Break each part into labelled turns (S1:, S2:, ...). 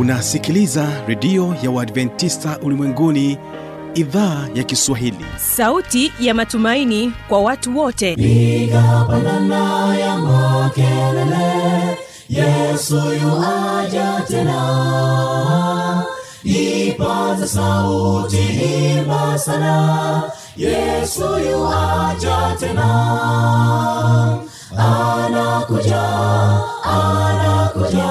S1: unasikiliza redio ya uadventista ulimwenguni idhaa ya kiswahili.
S2: Sauti ya matumaini kwa watu wote.
S3: Piga pandana ya makelele yesu yuaja tena. Ipaza sauti himba sana yesu yuaja tena. Anakuja anakuja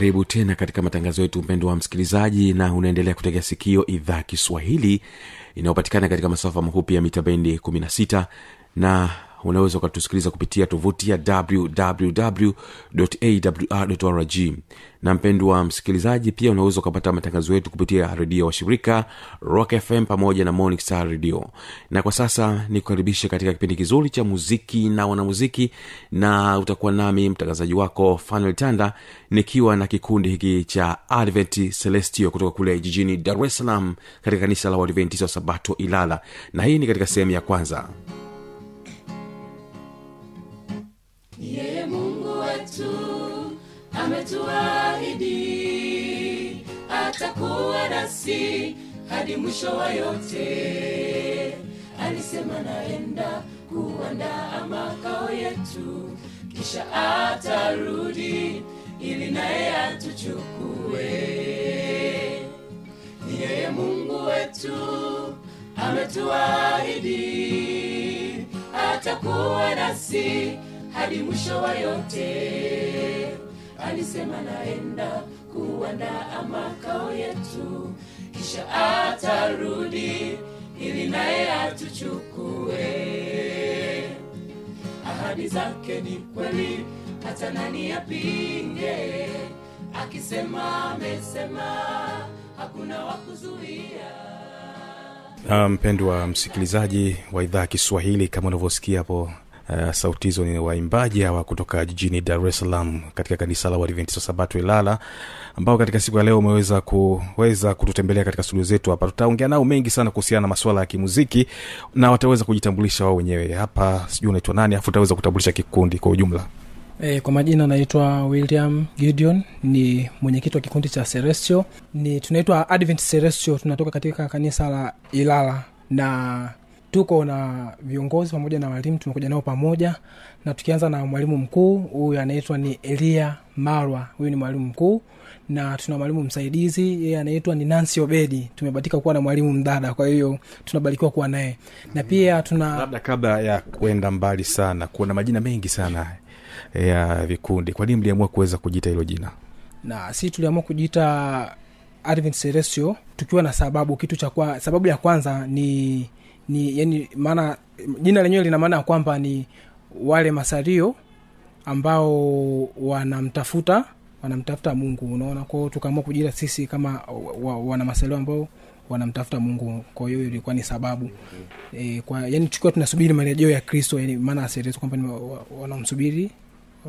S1: karibu tena katika matangazo yetu mpendo wa msikilizaji na unaendelea kutegea sikio idhaa kiswahili inayopatikana katika masafa mafupi ya mita bendi 16 na unaweza ukatusikiliza kupitia tovuti ya wwwawrrg na mpendo wa msikilizaji pia unaweza ukapata matangazo yetu kupitia redio wa shirika rock fm pamoja na morning star radio. Na kwa sasa nikukaribishe katika kipindi kizuri cha muziki na wanamuziki na utakuwa nami mtangazaji wako fanuel tanda nikiwa na kikundi hiki cha advent celestio kutoka kule jijini dar es salaam katika kanisa la uadventista wa sabato ilala. Na hii ni katika sehemu ya kwanza
S3: yeye mungu wetu ametuahidi atakuwa nasi hadi mwisho wa yote. Alisema naenda kuandaa makao yetu kisha atarudi ili naye atuchukue. Yeye mungu wetu ametuahidi atakuwa nasi hadi mwisho wa yote. Alisema naenda kuandaa makao yetu kisha atarudi ili naye atuchukue. Ahadi zake ni kweli hata nani apinge. Akisema amesema hakuna wa kuzuia.
S4: Na mpendo msikilizaji wa idhaa ya kiswahili kama unavyosikia hapo Uh, sauti hizo ni waimbaji hawa kutoka jijini dar es salaam katika kanisa la uadventista sabato ilala ambao katika siku ya leo umeweza kuweza kututembelea katika studio zetu hapa. Tutaongea nao mengi sana kuhusiana na masuala ya kimuziki na wataweza kujitambulisha wao wenyewe. Hapa sijui unaitwa nani afu utaweza kutambulisha kikundi kwa ujumla.
S5: E, kwa majina naitwa william gideon ni mwenyekiti wa kikundi cha celestio ni tunaitwa advent celestio tunatoka katika kanisa la ilala na tuko na viongozi pamoja na walimu tumekuja nao pamoja na tukianza na mwalimu mkuu huyu anaitwa ni elia marwa. Huyu ni mwalimu mkuu na tuna mwalimu msaidizi yeye anaitwa ni nansi obedi. Tumebatika kuwa na mwalimu mdada kwa hiyo tunabarikiwa kuwa naye. Na pia tuna
S4: labda kabla ya kwenda mbali sana kuna majina mengi sana ya vikundi kwa nini mliamua kuweza kujiita hilo jina?
S5: Na si tuliamua kujiita advent celestio tukiwa na sababu kitu cha kwa, sababu ya kwanza ni ni yani maana jina lenyewe lina maana ya kwamba ni wale masario ambao wanamtafuta wanamtafuta mungu. Unaona kwao tukaamua kujiita sisi kama wa, wa, wana masario ambao wanamtafuta mungu. Kwa hiyo ilikuwa ni sababu. E, kwa yani tukiwa tunasubiri marejeo ya kristo yani maana aselezo kwamba wanamsubiri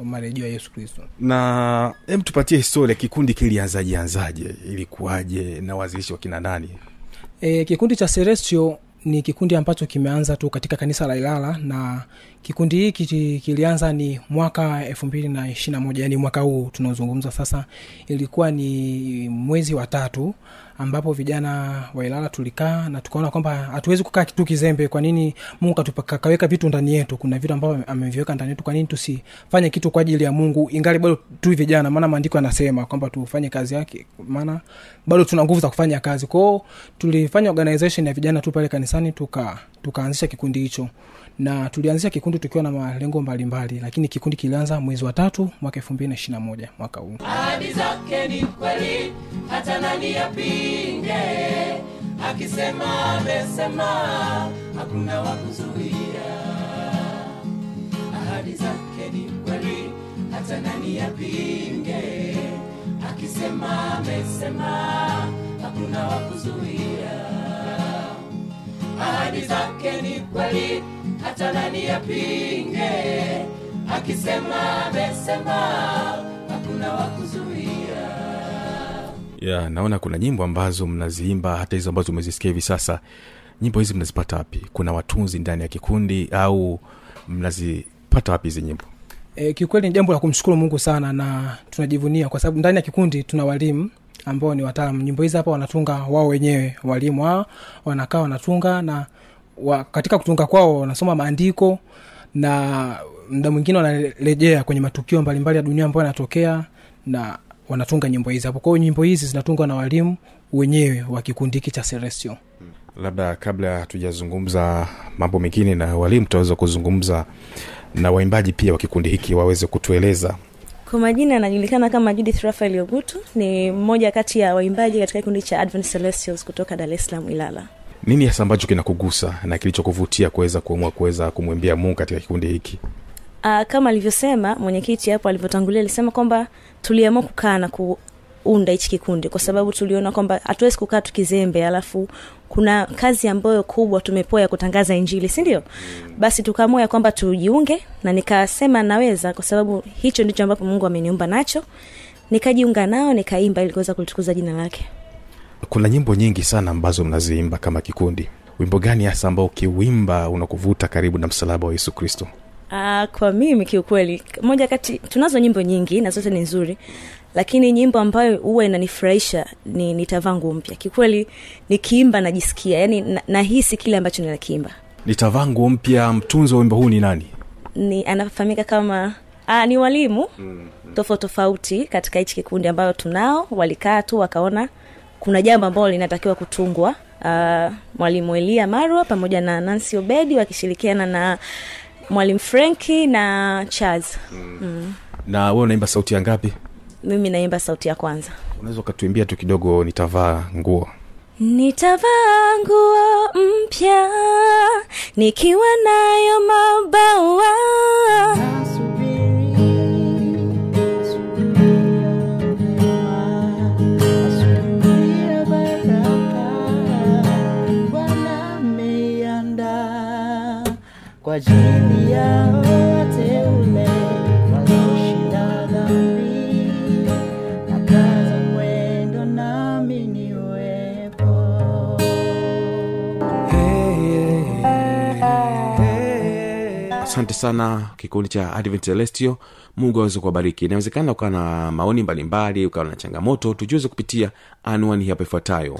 S5: marejeo ya yesu kristo.
S4: Na hem tupatie historia kikundi kilianzaje anzaje ilikuwaje na wazilishi wakina nani?
S5: E, kikundi cha Celestio ni kikundi ambacho kimeanza tu katika kanisa la Ilala na kikundi hiki kilianza ni mwaka elfu mbili na ishiri na moja yani mwaka huu tunaozungumza sasa. Ilikuwa ni mwezi wa tatu ambapo vijana wa Ilala tulikaa na tukaona kwamba hatuwezi kukaa kitu kizembe. Kwa nini Mungu kakaweka vitu ndani yetu? Kuna vitu ambavyo ameviweka ndani yetu, kwa nini tusifanye kitu kwa ajili ya Mungu ingali bado tu vijana? Maana maandiko yanasema kwamba tufanye kazi yake, maana bado tuna nguvu za kufanya kazi kwao. Tulifanya organization ya vijana tu pale kanisani, tuka tukaanzisha kikundi hicho. Na tulianzisha kikundi tukiwa na malengo mbalimbali, lakini kikundi kilianza mwezi wa tatu mwaka elfu mbili na ishiri na moja mwaka huu.
S3: ahadi zake ni kweli hata nani yapinge akisema amesema hakuna wa ahadi zake ni kweli hata nani yapinge akisema amesema hakuna wa ahadi zake ni kweli hata nani yapinge akisema amesema hakuna wa kuzuia.
S4: Ya naona kuna nyimbo ambazo mnaziimba hata hizo ambazo umezisikia hivi sasa nyimbo hizi mnazipata wapi? Kuna watunzi ndani ya kikundi au mnazipata wapi hizi nyimbo?
S5: E, kiukweli ni jambo la kumshukuru mungu sana na tunajivunia kwa sababu ndani ya kikundi tuna walimu ambao ni wataalam. Nyimbo hizi hapa wanatunga wao wenyewe. Walimu wao wanakaa wanatunga na wa, katika kutunga kwao wanasoma maandiko na mda mwingine wanarejea kwenye matukio mbalimbali ya dunia ambayo yanatokea na wanatunga nyimbo hizi hapo. Kwao nyimbo hizi zinatungwa na walimu wenyewe wa kikundi hiki cha seresio
S4: labda kabla hatujazungumza mambo mengine na walimu tutaweza kuzungumza na waimbaji pia wa kikundi hiki waweze kutueleza
S6: kwa majina anajulikana kama judith rafael ogutu ni mmoja kati ya waimbaji katika kikundi cha advent celestials kutoka dar es salaam ilala.
S4: Nini hasa ambacho kinakugusa na kilichokuvutia kuweza kuamua kuweza kumwimbia mungu katika kikundi hiki?
S6: Aa, kama alivyosema mwenyekiti hapo alivyotangulia alisema kwamba tuliamua kukaa na kuunda hichi kikundi kwa sababu tuliona kwamba hatuwezi kukaa tukizembe alafu kuna kazi ambayo kubwa tumepewa ya kutangaza injili si ndio? Basi tukaamua ya kwamba tujiunge na nikasema naweza kwa sababu hicho ndicho ambapo mungu ameniumba nacho. Nikajiunga nao nikaimba ili kuweza kulitukuza jina lake.
S4: Kuna nyimbo nyingi sana ambazo mnaziimba kama kikundi. Wimbo gani hasa ambao ukiwimba unakuvuta karibu na msalaba wa yesu kristo
S6: Uh, kwa mimi kiukweli moja kati tunazo nyimbo nyingi na zote ni nzuri lakini nyimbo ambayo huwa inanifurahisha ni nitavaa nguo mpya. Kiukweli nikiimba najisikia yani na, nahisi kile ambacho ninakiimba.
S4: Nitavaa nguo mpya mtunzi wa wimbo huu ni nani?
S6: Ni anafahamika kama uh, ni walimu mm. tofauti tofauti katika hichi kikundi ambayo tunao. Walikaa tu wakaona kuna jambo ambalo linatakiwa kutungwa. Uh, mwalimu elia marwa pamoja na nancy obedi wakishirikiana na mwalimu frenki na chaz. Mm. Mm.
S4: na we unaimba sauti ya ngapi?
S6: Mimi naimba sauti ya kwanza.
S4: Unaweza ukatuimbia tu kidogo nitavaa nguo.
S6: Nitavaa nguo mpya nikiwa nayo mabawa.
S7: Asubuhi kwa ajili ya wateule walioshinda dhambi. Nakaza mwendo nami niwepo.
S1: asante sana kikundi cha advent celestio mungu aweze kuwabariki inawezekana ukawa na maoni mbalimbali ukawa na changamoto tujuze kupitia anwani hapa ifuatayo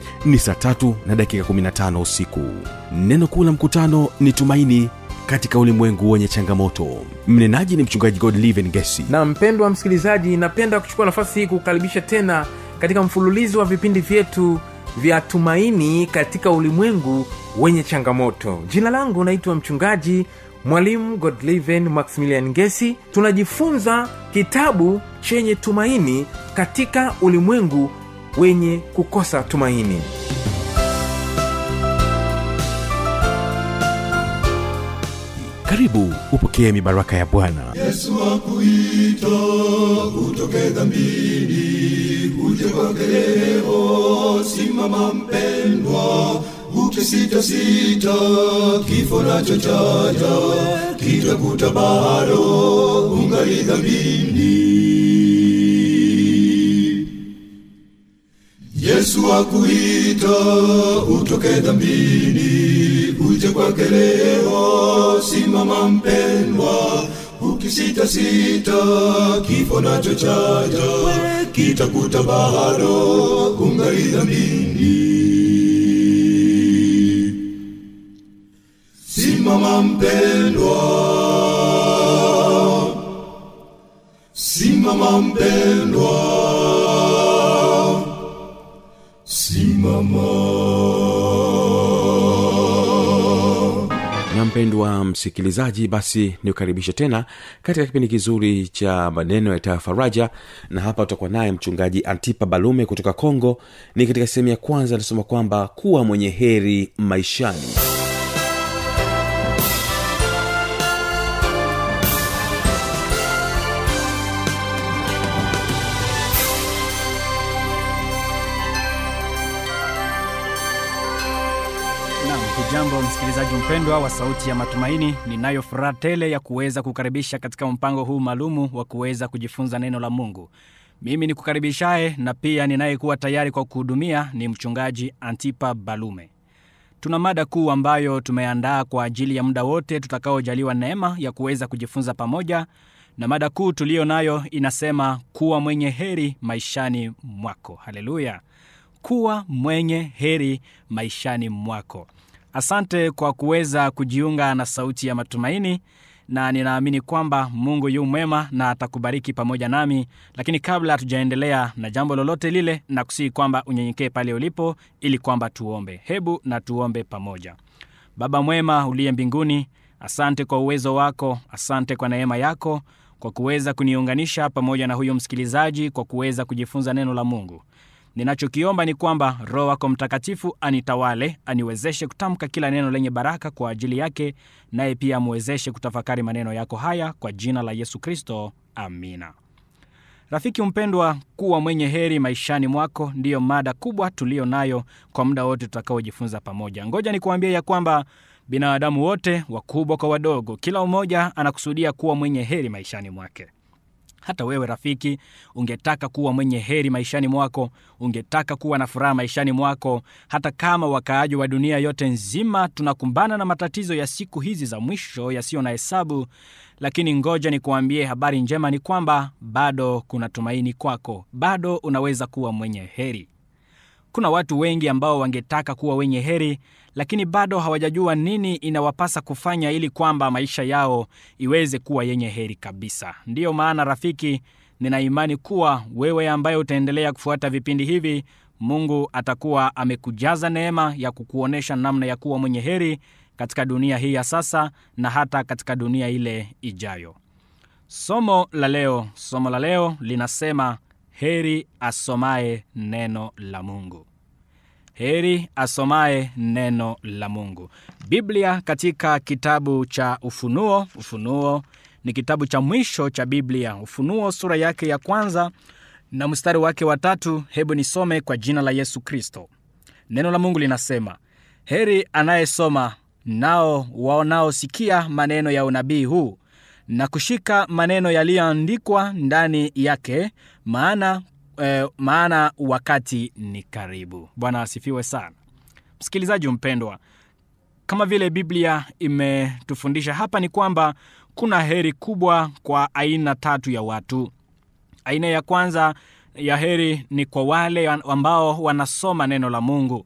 S8: ni saa tatu na dakika 15 usiku. Neno kuu la mkutano ni tumaini katika ulimwengu wenye changamoto. Mnenaji ni mchungaji godliven gesi.
S9: Na mpendwa msikilizaji napenda kuchukua nafasi hii kukaribisha tena katika mfululizo wa vipindi vyetu vya tumaini katika ulimwengu wenye changamoto. Jina langu naitwa mchungaji mwalimu godliven maximilian ngesi tunajifunza kitabu chenye tumaini katika ulimwengu wenye kukosa tumaini.
S8: Karibu upokee mibaraka ya bwana.
S10: Yesu akuita utoke dhambini uje kwake leo simama mpendwa ukisitasita kifo nacho chaja kitakuta bado ungali dhambini yesu akuita utoke dhambini uje kwake leo. Simama mpendwa ukisitasita kifo nacho chaja. Kitakuta bado ungali dhambini. Simama mpendwa simama mpendwa
S1: na mpendwa msikilizaji basi nikukaribishe tena katika kipindi kizuri cha maneno ya faraja na hapa utakuwa naye mchungaji antipa balume kutoka kongo. Ni katika sehemu ya kwanza anasema kwamba kuwa mwenye heri maishani
S11: hujambo msikilizaji mpendwa wa Sauti ya Matumaini. Ninayo furaha tele ya kuweza kukaribisha katika mpango huu maalumu wa kuweza kujifunza neno la Mungu. Mimi ni kukaribishaye na pia ninayekuwa tayari kwa kuhudumia ni mchungaji Antipa Balume. Tuna mada kuu ambayo tumeandaa kwa ajili ya muda wote tutakaojaliwa neema ya kuweza kujifunza pamoja, na mada kuu tuliyo nayo inasema kuwa mwenye heri maishani mwako. Haleluya! kuwa mwenye heri maishani mwako. Asante kwa kuweza kujiunga na Sauti ya Matumaini, na ninaamini kwamba Mungu yu mwema na atakubariki pamoja nami. Lakini kabla hatujaendelea na jambo lolote lile, na kusihi kwamba unyenyekee pale ulipo, ili kwamba tuombe. Hebu na tuombe pamoja. Baba mwema uliye mbinguni, asante kwa uwezo wako, asante kwa neema yako, kwa kuweza kuniunganisha pamoja na huyo msikilizaji, kwa kuweza kujifunza neno la Mungu. Ninachokiomba ni kwamba Roho wako Mtakatifu anitawale, aniwezeshe kutamka kila neno lenye baraka kwa ajili yake, naye pia amwezeshe kutafakari maneno yako haya kwa jina la Yesu Kristo, amina. Rafiki mpendwa, kuwa mwenye heri maishani mwako ndiyo mada kubwa tuliyo nayo kwa muda wote tutakaojifunza pamoja. Ngoja nikuambie ya kwamba binadamu wote, wakubwa kwa wadogo, kila mmoja anakusudia kuwa mwenye heri maishani mwake. Hata wewe rafiki, ungetaka kuwa mwenye heri maishani mwako, ungetaka kuwa na furaha maishani mwako. Hata kama wakaaji wa dunia yote nzima tunakumbana na matatizo ya siku hizi za mwisho yasiyo na hesabu, lakini ngoja nikuambie, habari njema ni kwamba bado kuna tumaini kwako, bado unaweza kuwa mwenye heri. Kuna watu wengi ambao wangetaka kuwa wenye heri, lakini bado hawajajua nini inawapasa kufanya ili kwamba maisha yao iweze kuwa yenye heri kabisa. Ndiyo maana rafiki, nina imani kuwa wewe ambaye utaendelea kufuata vipindi hivi, Mungu atakuwa amekujaza neema ya kukuonyesha namna ya kuwa mwenye heri katika dunia hii ya sasa na hata katika dunia ile ijayo. Somo la leo, somo la leo linasema heri asomaye neno la Mungu. Heri asomaye neno la Mungu. Biblia katika kitabu cha Ufunuo, Ufunuo ni kitabu cha mwisho cha Biblia. Ufunuo sura yake ya kwanza na mstari wake wa tatu. Hebu nisome kwa jina la Yesu Kristo. Neno la Mungu linasema, heri anayesoma nao wanaosikia maneno ya unabii huu na kushika maneno yaliyoandikwa ndani yake, maana eh, maana wakati ni karibu. Bwana asifiwe sana. Msikilizaji mpendwa, kama vile Biblia imetufundisha hapa, ni kwamba kuna heri kubwa kwa aina tatu ya watu. Aina ya kwanza ya heri ni kwa wale ambao wanasoma neno la Mungu.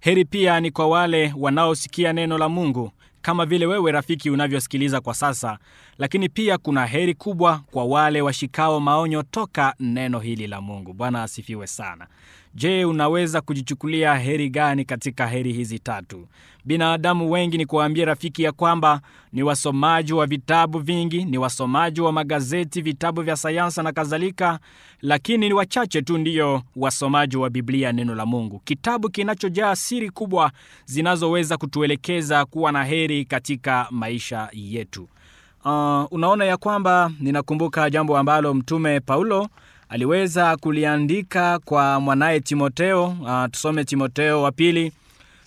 S11: Heri pia ni kwa wale wanaosikia neno la Mungu kama vile wewe rafiki unavyosikiliza kwa sasa lakini pia kuna heri kubwa kwa wale washikao maonyo toka neno hili la mungu. Bwana asifiwe sana je unaweza kujichukulia heri gani katika heri hizi tatu? Binadamu wengi ni kuwaambia rafiki ya kwamba ni wasomaji wa vitabu vingi ni wasomaji wa magazeti vitabu vya sayansa na kadhalika lakini ni wachache tu ndiyo wasomaji wa biblia neno la mungu. Kitabu kinachojaa siri kubwa zinazoweza kutuelekeza kuwa na heri katika maisha yetu. Uh, unaona ya kwamba ninakumbuka jambo ambalo mtume paulo aliweza kuliandika kwa mwanaye timoteo uh, tusome timoteo wa pili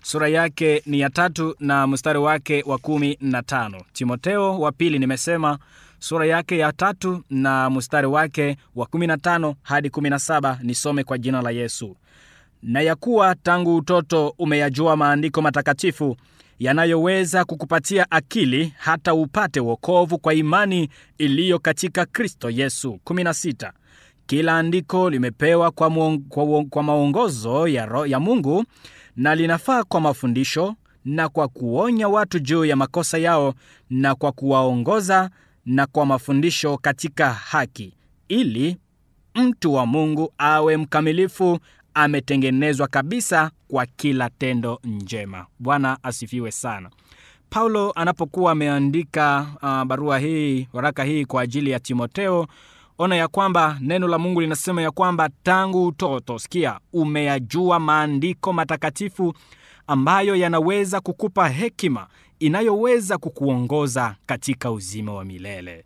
S11: sura yake ni ya tatu na mstari wake wa kumi na tano. Timoteo wa pili nimesema sura yake ya tatu na mstari wake wa kumi na tano hadi kumi na saba nisome kwa jina la yesu. Na ya kuwa tangu utoto umeyajua maandiko matakatifu yanayoweza kukupatia akili hata upate wokovu kwa imani iliyo katika kristo yesu. 16 kila andiko limepewa kwa, muong, kwa, kwa maongozo ya, ya mungu na linafaa kwa mafundisho na kwa kuonya watu juu ya makosa yao na kwa kuwaongoza na kwa mafundisho katika haki ili mtu wa mungu awe mkamilifu ametengenezwa kabisa kwa kila tendo njema. Bwana asifiwe sana. Paulo anapokuwa ameandika uh, barua hii waraka hii kwa ajili ya timoteo ona ya kwamba neno la mungu linasema ya kwamba tangu utoto sikia umeyajua maandiko matakatifu ambayo yanaweza kukupa hekima inayoweza kukuongoza katika uzima wa milele.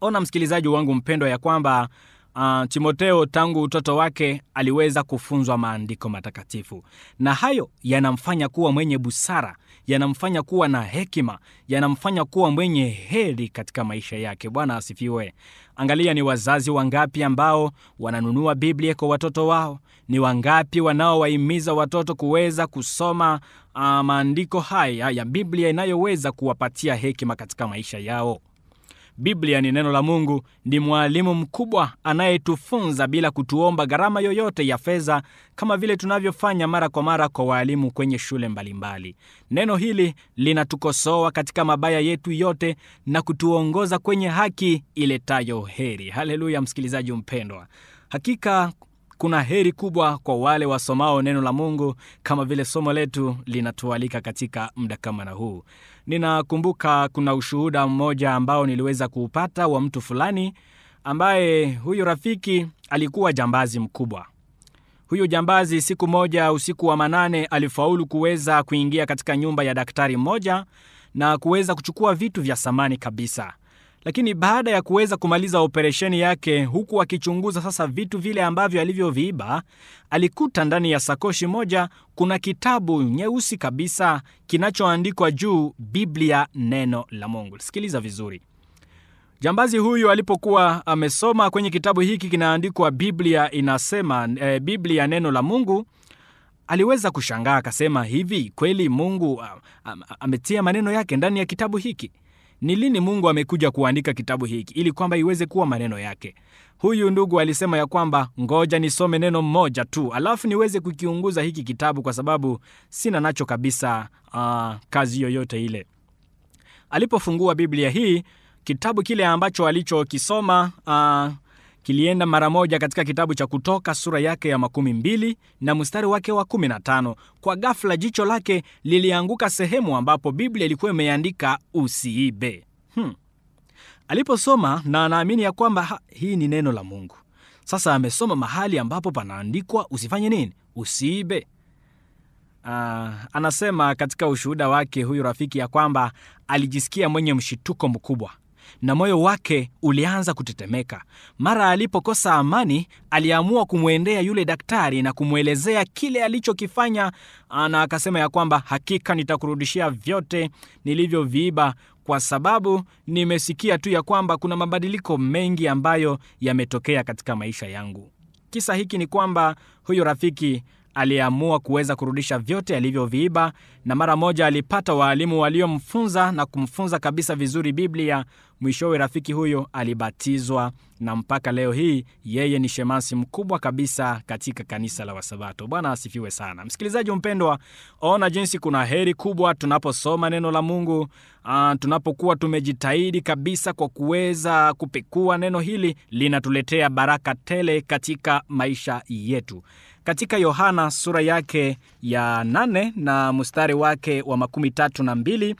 S11: Ona msikilizaji wangu mpendwa ya kwamba uh, timoteo tangu utoto wake aliweza kufunzwa maandiko matakatifu. Na hayo yanamfanya kuwa mwenye busara yanamfanya kuwa na hekima yanamfanya kuwa mwenye heri katika maisha yake. Bwana asifiwe. Angalia ni wazazi wangapi ambao wananunua biblia kwa watoto wao? Ni wangapi wanaowahimiza watoto kuweza kusoma uh, maandiko haya ya biblia inayoweza kuwapatia hekima katika maisha yao biblia ni neno la mungu ni mwalimu mkubwa anayetufunza bila kutuomba gharama yoyote ya fedha kama vile tunavyofanya mara kwa mara kwa waalimu kwenye shule mbalimbali. Neno hili linatukosoa katika mabaya yetu yote na kutuongoza kwenye haki iletayo heri. Haleluya msikilizaji mpendwa. Hakika kuna heri kubwa kwa wale wasomao neno la mungu kama vile somo letu linatualika katika muda kama na huu ninakumbuka kuna ushuhuda mmoja ambao niliweza kuupata wa mtu fulani ambaye huyu rafiki alikuwa jambazi mkubwa. Huyu jambazi siku moja usiku wa manane alifaulu kuweza kuingia katika nyumba ya daktari mmoja na kuweza kuchukua vitu vya samani kabisa lakini baada ya kuweza kumaliza operesheni yake huku akichunguza sasa vitu vile ambavyo alivyoviiba alikuta ndani ya sakoshi moja kuna kitabu nyeusi kabisa kinachoandikwa juu biblia neno la mungu. Sikiliza vizuri. Jambazi huyu alipokuwa amesoma kwenye kitabu hiki kinaandikwa biblia inasema e, biblia neno la mungu aliweza kushangaa akasema hivi kweli mungu a- a- ametia maneno yake ndani ya kitabu hiki ni lini mungu amekuja kuandika kitabu hiki ili kwamba iweze kuwa maneno yake? Huyu ndugu alisema ya kwamba ngoja nisome neno mmoja tu alafu niweze kukiunguza hiki kitabu kwa sababu sina nacho kabisa uh, kazi yoyote ile. Alipofungua biblia hii kitabu kile ambacho alichokisoma uh, kilienda mara moja katika kitabu cha kutoka sura yake ya makumi mbili na mstari wake wa kumi na tano. Kwa ghafla jicho lake lilianguka sehemu ambapo biblia ilikuwa imeandika usiibe. Hmm. aliposoma na anaamini ya kwamba hii ni neno la mungu. Sasa amesoma mahali ambapo panaandikwa usifanye nini? Usiibe. Uh, anasema katika ushuhuda wake huyu rafiki ya kwamba alijisikia mwenye mshituko mkubwa na moyo wake ulianza kutetemeka. Mara alipokosa amani aliamua kumwendea yule daktari na kumwelezea kile alichokifanya. Na akasema ya kwamba hakika nitakurudishia vyote nilivyoviiba kwa sababu nimesikia tu ya kwamba kuna mabadiliko mengi ambayo yametokea katika maisha yangu. Kisa hiki ni kwamba huyu rafiki aliamua kuweza kurudisha vyote alivyoviiba na mara moja alipata waalimu waliomfunza na kumfunza kabisa vizuri biblia. Mwishowe rafiki huyo alibatizwa na mpaka leo hii yeye ni shemasi mkubwa kabisa katika kanisa la wasabato. Bwana asifiwe sana. Msikilizaji mpendwa ona jinsi kuna heri kubwa tunaposoma neno la mungu. Uh, tunapokuwa tumejitahidi kabisa kwa kuweza kupekua neno hili linatuletea baraka tele katika maisha yetu katika yohana sura yake ya nane na mstari wake wa makumi tatu na mbili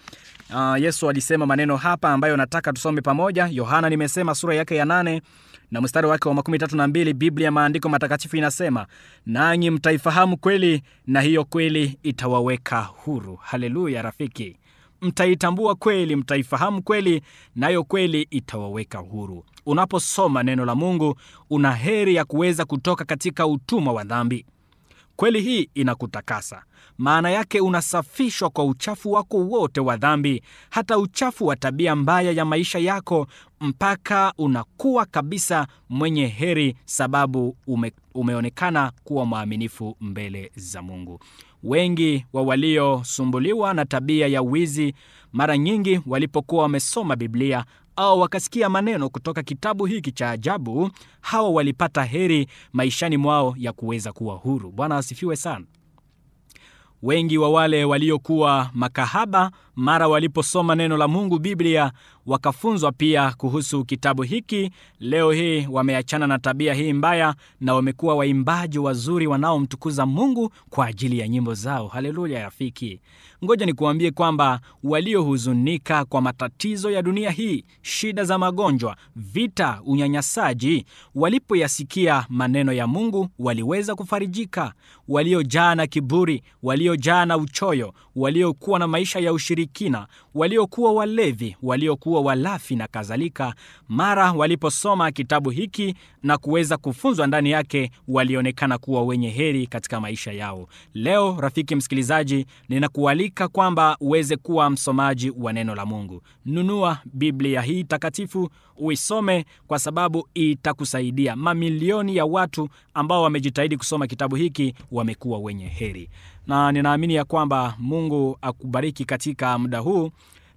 S11: uh, yesu alisema maneno hapa ambayo nataka tusome pamoja. Yohana nimesema sura yake ya nane na mstari wake wa makumi tatu na mbili biblia maandiko matakatifu inasema nanyi mtaifahamu kweli na hiyo kweli itawaweka huru. Haleluya rafiki mtaitambua kweli mtaifahamu kweli nayo kweli itawaweka huru. Unaposoma neno la mungu una heri ya kuweza kutoka katika utumwa wa dhambi kweli hii inakutakasa. Maana yake unasafishwa kwa uchafu wako wote wa dhambi hata uchafu wa tabia mbaya ya maisha yako mpaka unakuwa kabisa mwenye heri sababu ume, umeonekana kuwa mwaminifu mbele za mungu. Wengi wa waliosumbuliwa na tabia ya wizi mara nyingi walipokuwa wamesoma biblia au wakasikia maneno kutoka kitabu hiki cha ajabu hawa walipata heri maishani mwao ya kuweza kuwa huru. Bwana asifiwe sana. Wengi wa wale waliokuwa makahaba mara waliposoma neno la mungu biblia wakafunzwa pia kuhusu kitabu hiki. Leo hii wameachana na tabia hii mbaya na wamekuwa waimbaji wazuri wanaomtukuza mungu kwa ajili ya nyimbo zao. Haleluya rafiki. Ngoja nikuambie kwamba waliohuzunika kwa matatizo ya dunia hii shida za magonjwa vita unyanyasaji walipoyasikia maneno ya mungu waliweza kufarijika. Waliojaa na kiburi waliojaa na uchoyo waliokuwa na maisha ya ushirikina waliokuwa walevi waliokuwa walafi na kadhalika mara waliposoma kitabu hiki na kuweza kufunzwa ndani yake walionekana kuwa wenye heri katika maisha yao. Leo rafiki msikilizaji ninakualika kwamba uweze kuwa msomaji wa neno la mungu. Nunua biblia hii takatifu uisome kwa sababu itakusaidia. Mamilioni ya watu ambao wamejitahidi kusoma kitabu hiki wamekuwa wenye heri na ninaamini ya kwamba mungu akubariki katika muda huu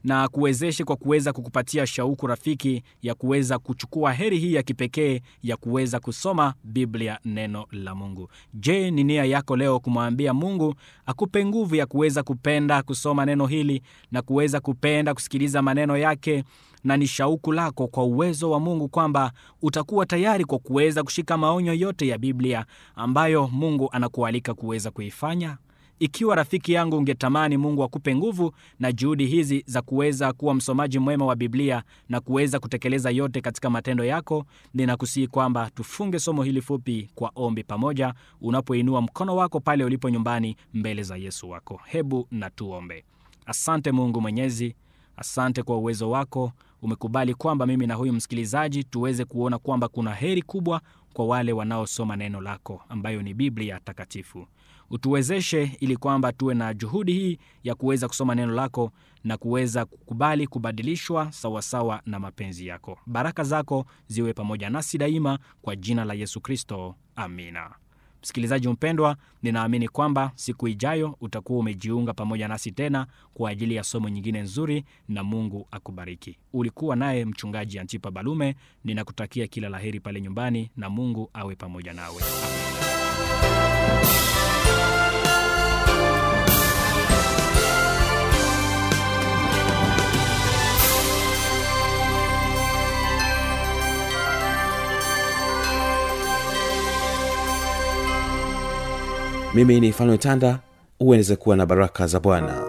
S11: na kuwezeshe kwa kuweza kukupatia shauku rafiki ya kuweza kuchukua heri hii ya kipekee ya kuweza kusoma biblia neno la mungu. Je ni nia yako leo kumwambia mungu akupe nguvu ya kuweza kupenda kusoma neno hili na kuweza kupenda kusikiliza maneno yake? Na ni shauku lako kwa uwezo wa mungu kwamba utakuwa tayari kwa kuweza kushika maonyo yote ya biblia ambayo mungu anakualika kuweza kuifanya ikiwa rafiki yangu ungetamani mungu akupe nguvu na juhudi hizi za kuweza kuwa msomaji mwema wa biblia na kuweza kutekeleza yote katika matendo yako ninakusihi kwamba tufunge somo hili fupi kwa ombi pamoja unapoinua mkono wako pale ulipo nyumbani mbele za yesu wako. Hebu na tuombe. Asante mungu mwenyezi asante kwa uwezo wako. Umekubali kwamba mimi na huyu msikilizaji tuweze kuona kwamba kuna heri kubwa kwa wale wanaosoma neno lako ambayo ni biblia takatifu utuwezeshe ili kwamba tuwe na juhudi hii ya kuweza kusoma neno lako na kuweza kukubali kubadilishwa sawasawa na mapenzi yako. Baraka zako ziwe pamoja nasi daima kwa jina la yesu kristo. Amina. Msikilizaji mpendwa ninaamini kwamba siku ijayo utakuwa umejiunga pamoja nasi tena kwa ajili ya somo nyingine nzuri na mungu akubariki. Ulikuwa naye mchungaji antipa balume ninakutakia kila la heri pale nyumbani na mungu awe pamoja nawe
S1: mimi ni mfalme tanda ueneze kuwa na baraka za bwana